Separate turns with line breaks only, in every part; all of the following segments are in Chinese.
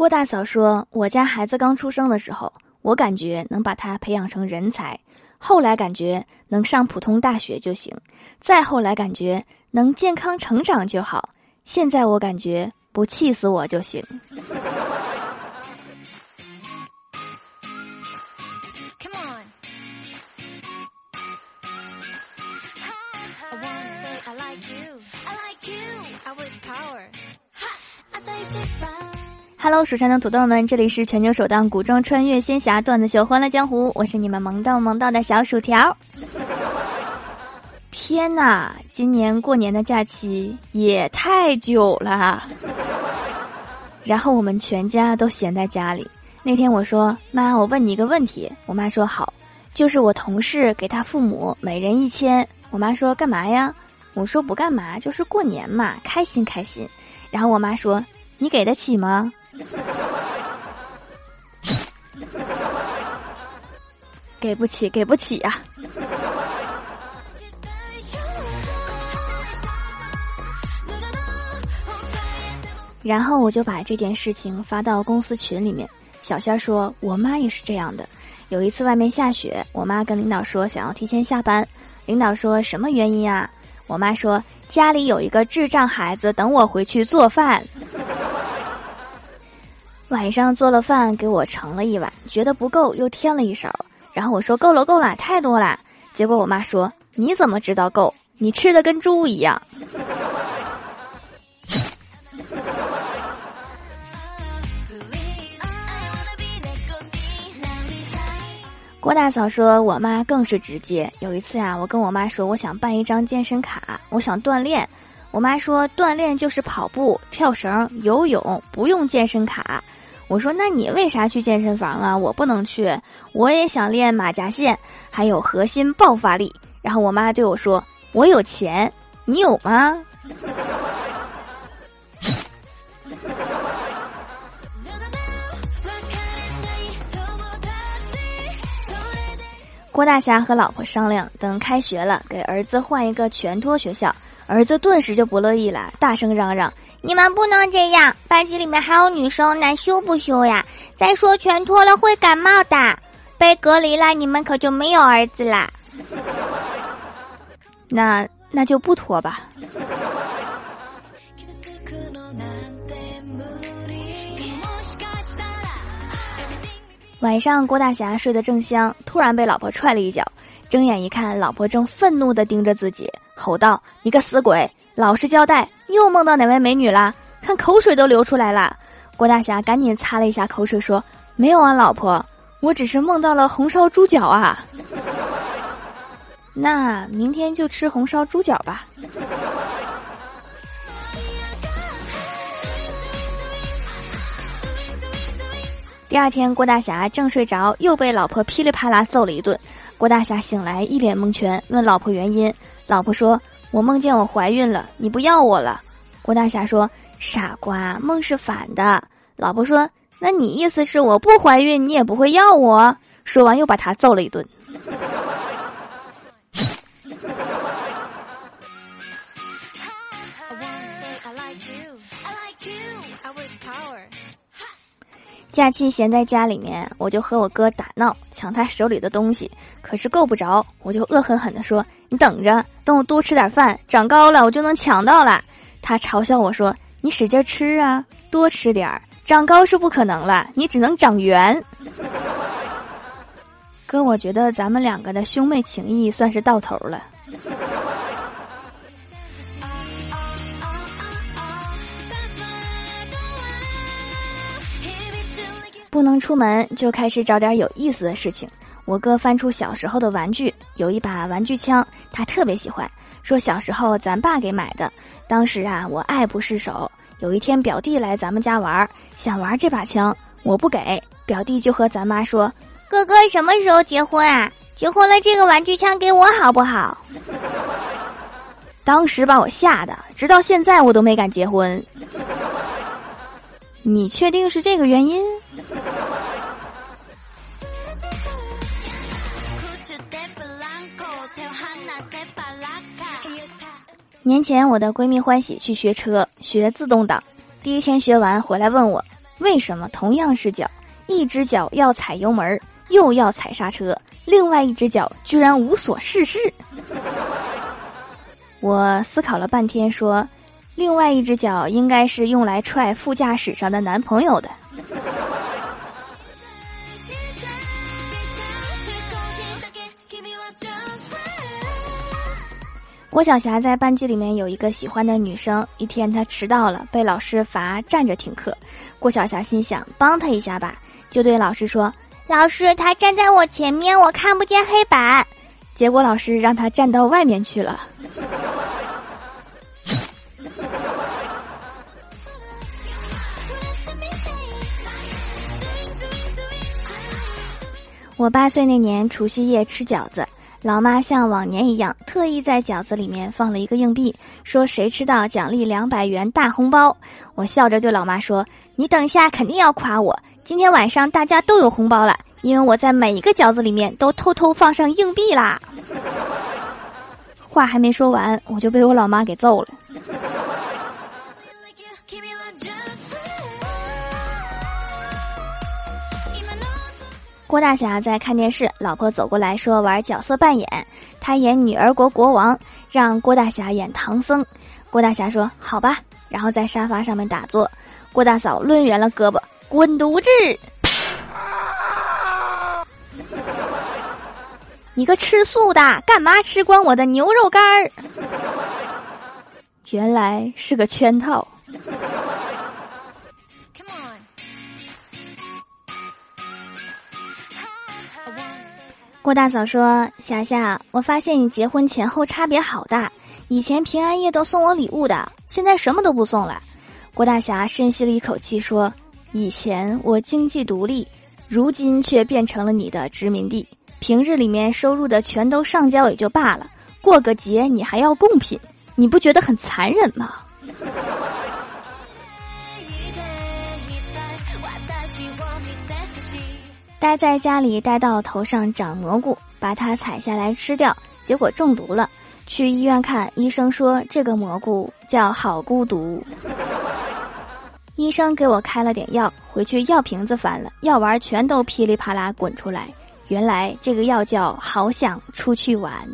郭大嫂说：“我家孩子刚出生的时候，我感觉能把他培养成人才；后来感觉能上普通大学就行；再后来感觉能健康成长就好；现在我感觉不气死我就行。”哈喽，蜀山的土豆们，这里是全球首档古装穿越仙侠段子秀《欢乐江湖》，我是你们萌到萌到的小薯条。天哪，今年过年的假期也太久了。然后我们全家都闲在家里。那天我说：“妈，我问你一个问题。”我妈说：“好。”就是我同事给他父母每人一千。我妈说：“干嘛呀？”我说：“不干嘛，就是过年嘛，开心开心。”然后我妈说：“你给得起吗？”给不起，给不起呀！然后我就把这件事情发到公司群里面。小仙儿说：“我妈也是这样的。有一次外面下雪，我妈跟领导说想要提前下班。领导说什么原因啊？我妈说家里有一个智障孩子等我回去做饭。”晚上做了饭给我盛了一碗，觉得不够又添了一勺，然后我说够了够了，太多了。结果我妈说你怎么知道够？你吃的跟猪一样。郭大嫂说：“我妈更是直接。有一次啊，我跟我妈说我想办一张健身卡，我想锻炼。我妈说锻炼就是跑步、跳绳、游泳，不用健身卡。”我说：“那你为啥去健身房啊？我不能去，我也想练马甲线，还有核心爆发力。”然后我妈对我说：“我有钱，你有吗？”郭大侠和老婆商量，等开学了，给儿子换一个全托学校。儿子顿时就不乐意了，大声嚷嚷：“你们不能这样！班级里面还有女生，那羞不羞呀？再说全脱了会感冒的，被隔离了，你们可就没有儿子啦。那那就不脱吧。晚上，郭大侠睡得正香，突然被老婆踹了一脚。睁眼一看，老婆正愤怒地盯着自己，吼道：“你个死鬼，老实交代，又梦到哪位美女了？看口水都流出来了。”郭大侠赶紧擦了一下口水，说：“没有啊，老婆，我只是梦到了红烧猪脚啊。”那明天就吃红烧猪脚吧。第二天，郭大侠正睡着，又被老婆噼里啪啦揍了一顿。郭大侠醒来，一脸蒙圈，问老婆原因。老婆说：“我梦见我怀孕了，你不要我了。”郭大侠说：“傻瓜，梦是反的。”老婆说：“那你意思是我不怀孕，你也不会要我？”说完，又把他揍了一顿。假期闲在家里面，我就和我哥打闹，抢他手里的东西，可是够不着，我就恶狠狠地说：“你等着，等我多吃点饭，长高了我就能抢到了。”他嘲笑我说：“你使劲吃啊，多吃点儿，长高是不可能了，你只能长圆。”哥，我觉得咱们两个的兄妹情谊算是到头了。不能出门，就开始找点有意思的事情。我哥翻出小时候的玩具，有一把玩具枪，他特别喜欢，说小时候咱爸给买的。当时啊，我爱不释手。有一天表弟来咱们家玩，想玩这把枪，我不给，表弟就和咱妈说：“哥哥什么时候结婚啊？结婚了这个玩具枪给我好不好？”当时把我吓得，直到现在我都没敢结婚。你确定是这个原因？年前，我的闺蜜欢喜去学车，学自动挡。第一天学完回来问我：“为什么同样是脚，一只脚要踩油门，又要踩刹车，另外一只脚居然无所事事？我思考了半天，说，另外一只脚应该是用来踹副驾驶上的男朋友的。郭晓霞在班级里面有一个喜欢的女生，一天她迟到了，被老师罚站着听课。郭晓霞心想帮她一下吧，就对老师说：“老师，她站在我前面，我看不见黑板。”结果老师让她站到外面去了。我八岁那年除夕夜吃饺子。老妈像往年一样，特意在饺子里面放了一个硬币，说谁吃到奖励两百元大红包。我笑着对老妈说：“你等一下肯定要夸我，今天晚上大家都有红包了，因为我在每一个饺子里面都偷偷放上硬币啦。”话还没说完，我就被我老妈给揍了。郭大侠在看电视，老婆走过来说玩角色扮演，他演女儿国国王，让郭大侠演唐僧。郭大侠说好吧，然后在沙发上面打坐。郭大嫂抡圆了胳膊，滚犊子！你个吃素的，干嘛吃光我的牛肉干儿？原来是个圈套。郭大嫂说：“霞霞，我发现你结婚前后差别好大，以前平安夜都送我礼物的，现在什么都不送了。”郭大侠深吸了一口气说：“以前我经济独立，如今却变成了你的殖民地。平日里面收入的全都上交也就罢了，过个节你还要贡品，你不觉得很残忍吗？”待在家里，待到头上长蘑菇，把它采下来吃掉，结果中毒了。去医院看，医生说这个蘑菇叫好孤独。医生给我开了点药，回去药瓶子翻了，药丸全都噼里啪啦滚出来。原来这个药叫好想出去玩。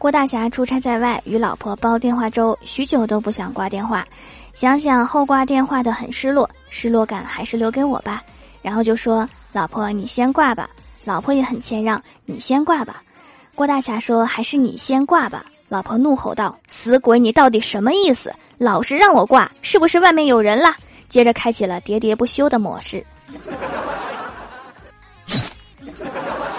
郭大侠出差在外，与老婆煲电话粥，许久都不想挂电话。想想后挂电话的很失落，失落感还是留给我吧。然后就说：“老婆，你先挂吧。”老婆也很谦让：“你先挂吧。”郭大侠说：“还是你先挂吧。”老婆怒吼道：“死鬼，你到底什么意思？老是让我挂，是不是外面有人了？”接着开启了喋喋不休的模式。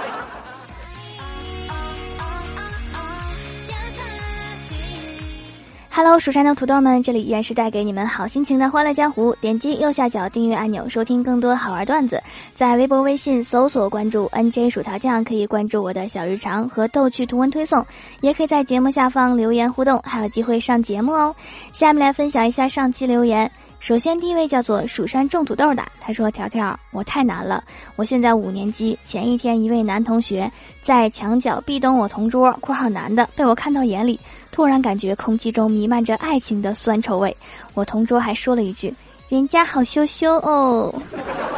Hello，蜀山的土豆们，这里依然是带给你们好心情的欢乐江湖。点击右下角订阅按钮，收听更多好玩段子。在微博、微信搜索关注 NJ 薯条酱，可以关注我的小日常和逗趣图文推送，也可以在节目下方留言互动，还有机会上节目哦。下面来分享一下上期留言。首先，第一位叫做蜀山种土豆的，他说：“条条，我太难了，我现在五年级。前一天，一位男同学在墙角壁咚我同桌（括号男的），被我看到眼里。”突然感觉空气中弥漫着爱情的酸臭味，我同桌还说了一句：“人家好羞羞哦。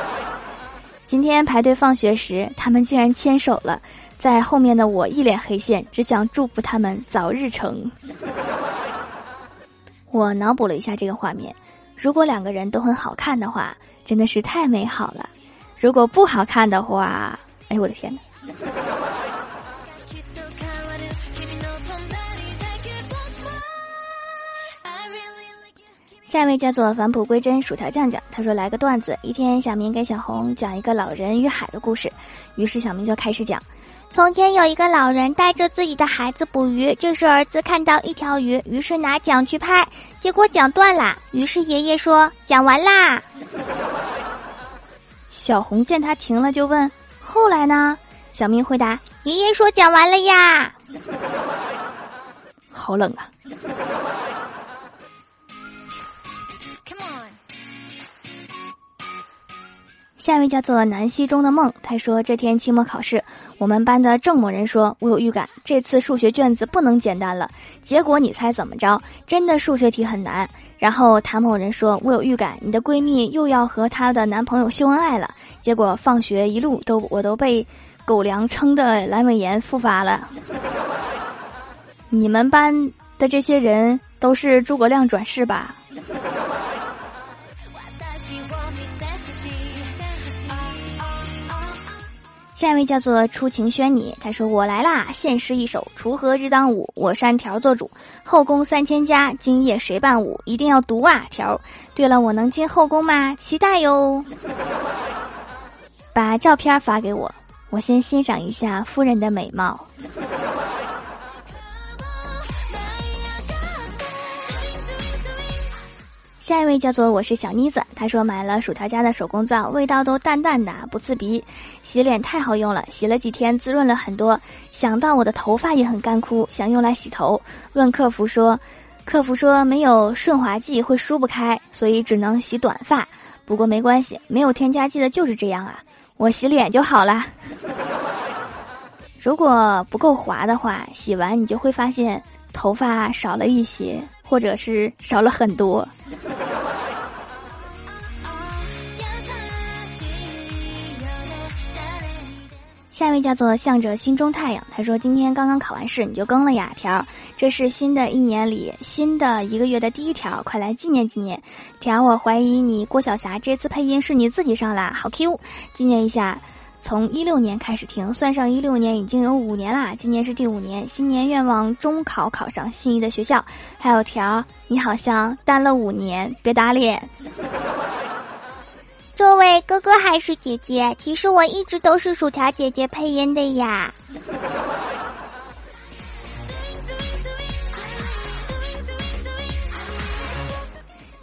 ”今天排队放学时，他们竟然牵手了，在后面的我一脸黑线，只想祝福他们早日成。我脑补了一下这个画面，如果两个人都很好看的话，真的是太美好了；如果不好看的话，哎，我的天哪！下一位叫做返璞归真薯条酱酱，他说来个段子。一天，小明给小红讲一个老人与海的故事，于是小明就开始讲：从前有一个老人带着自己的孩子捕鱼，这时儿子看到一条鱼，于是拿桨去拍，结果桨断啦。于是爷爷说：“讲完啦。”小红见他停了，就问：“后来呢？”小明回答：“爷爷说讲完了呀。”好冷啊！下一位叫做南溪中的梦，他说这天期末考试，我们班的郑某人说，我有预感这次数学卷子不能简单了。结果你猜怎么着？真的数学题很难。然后谭某人说，我有预感你的闺蜜又要和她的男朋友秀恩爱了。结果放学一路都我都被狗粮撑的阑尾炎复发了。你们班的这些人都是诸葛亮转世吧？下一位叫做初晴轩你，他说我来啦，献诗一首：锄禾日当午，我山条做主，后宫三千家，今夜谁伴舞？一定要读啊条。对了，我能进后宫吗？期待哟。把照片发给我，我先欣赏一下夫人的美貌。下一位叫做我是小妮子，她说买了薯条家的手工皂，味道都淡淡的，不刺鼻，洗脸太好用了，洗了几天滋润了很多。想到我的头发也很干枯，想用来洗头，问客服说，客服说没有顺滑剂会梳不开，所以只能洗短发。不过没关系，没有添加剂的就是这样啊，我洗脸就好了。如果不够滑的话，洗完你就会发现头发少了一些。或者是少了很多。下一位叫做向着心中太阳，他说今天刚刚考完试，你就更了呀条，这是新的一年里新的一个月的第一条，快来纪念纪念。条，我怀疑你郭晓霞这次配音是你自己上啦，好 Q，纪念一下。从一六年开始听，算上一六年已经有五年啦。今年是第五年，新年愿望中考考上心仪的学校。还有条，你好像单了五年，别打脸。
这位哥哥还是姐姐？其实我一直都是薯条姐姐配音的呀。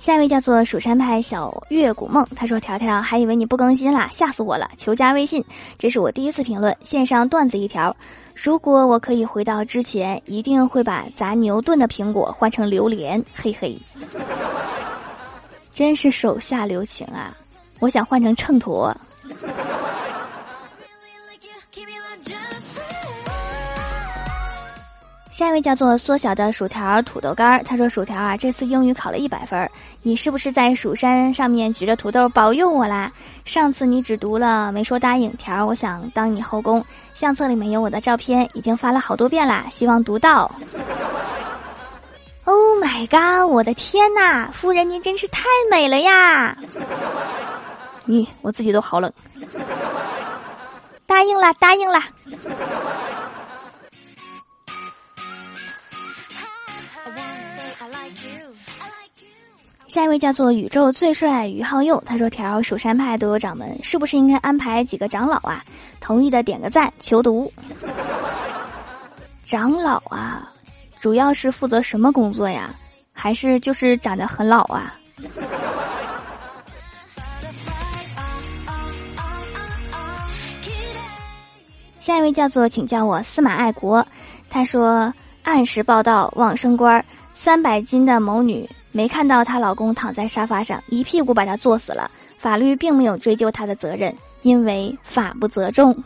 下一位叫做蜀山派小月古梦，他说：“条条还以为你不更新啦，吓死我了！求加微信，这是我第一次评论线上段子一条。如果我可以回到之前，一定会把砸牛顿的苹果换成榴莲。嘿嘿，真是手下留情啊！我想换成秤砣。”下一位叫做缩小的薯条土豆干儿，他说：“薯条啊，这次英语考了一百分，你是不是在蜀山上面举着土豆保佑我啦？上次你只读了没说答应条，我想当你后宫，相册里面有我的照片，已经发了好多遍啦，希望读到。”Oh my god！我的天呐，夫人您真是太美了呀！你我自己都好冷。
答应了，答应了。
下一位叫做宇宙最帅于浩佑，他说：“条蜀山派都有掌门，是不是应该安排几个长老啊？同意的点个赞，求读。长老啊，主要是负责什么工作呀？还是就是长得很老啊？” 下一位叫做请叫我司马爱国，他说：“按时报道，往升官，三百斤的某女。”没看到她老公躺在沙发上，一屁股把她坐死了。法律并没有追究她的责任，因为法不责众。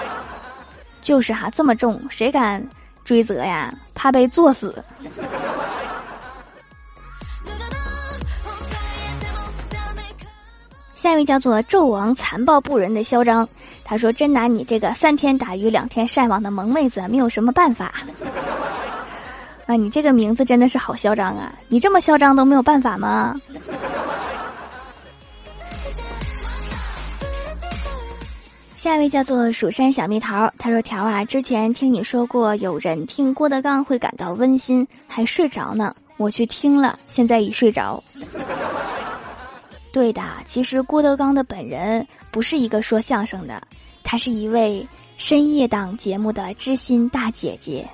就是哈，这么重，谁敢追责呀？怕被坐死。下一位叫做纣王残暴不仁的嚣张，他说：“真拿你这个三天打鱼两天晒网的萌妹子没有什么办法。”啊，你这个名字真的是好嚣张啊！你这么嚣张都没有办法吗？下一位叫做蜀山小蜜桃，他说：“条啊，之前听你说过有人听郭德纲会感到温馨，还睡着呢。我去听了，现在已睡着。对的，其实郭德纲的本人不是一个说相声的，他是一位深夜档节目的知心大姐姐。”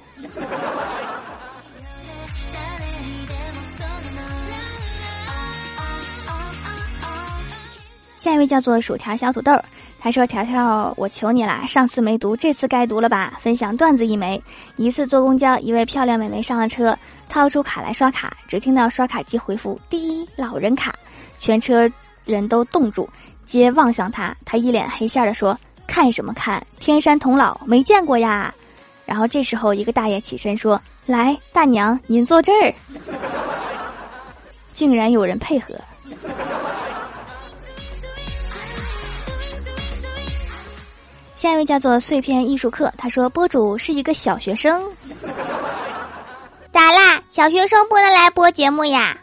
下一位叫做薯条小土豆，他说：“条条，我求你啦，上次没读，这次该读了吧？分享段子一枚。一次坐公交，一位漂亮美眉上了车，掏出卡来刷卡，只听到刷卡机回复‘滴老人卡’，全车人都冻住。接望向他，他一脸黑线的说：“看什么看？天山童姥没见过呀。”然后这时候一个大爷起身说：“来，大娘您坐这儿。”竟然有人配合。下一位叫做碎片艺术课，他说播主是一个小学生，
咋啦？小学生不能来播节目呀？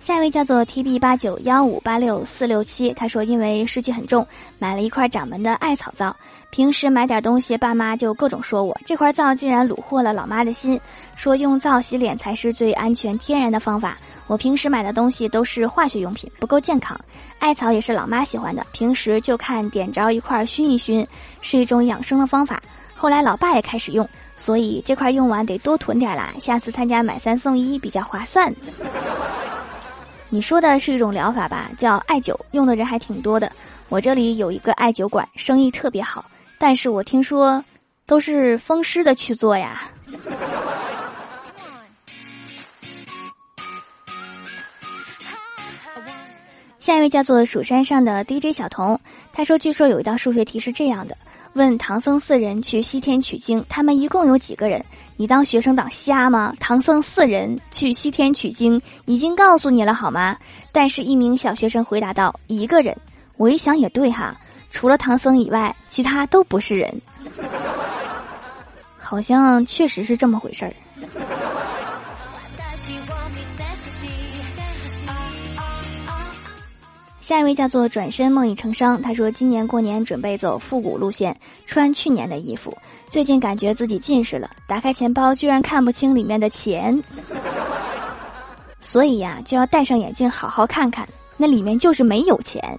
下一位叫做 T B 八九幺五八六四六七，他说因为湿气很重，买了一块掌门的艾草皂。平时买点东西，爸妈就各种说我这块皂竟然虏获了老妈的心，说用皂洗脸才是最安全天然的方法。我平时买的东西都是化学用品，不够健康。艾草也是老妈喜欢的，平时就看点着一块熏一熏，是一种养生的方法。后来老爸也开始用，所以这块用完得多囤点啦，下次参加买三送一比较划算。你说的是一种疗法吧，叫艾灸，用的人还挺多的。我这里有一个艾灸馆，生意特别好，但是我听说都是风湿的去做呀。下一位叫做蜀山上的 DJ 小童，他说：“据说有一道数学题是这样的，问唐僧四人去西天取经，他们一共有几个人？你当学生党瞎吗？唐僧四人去西天取经，已经告诉你了好吗？但是，一名小学生回答道：一个人。我一想也对哈，除了唐僧以外，其他都不是人。好像确实是这么回事儿。”下一位叫做转身梦已成伤，他说今年过年准备走复古路线，穿去年的衣服。最近感觉自己近视了，打开钱包居然看不清里面的钱，所以呀就要戴上眼镜好好看看，那里面就是没有钱。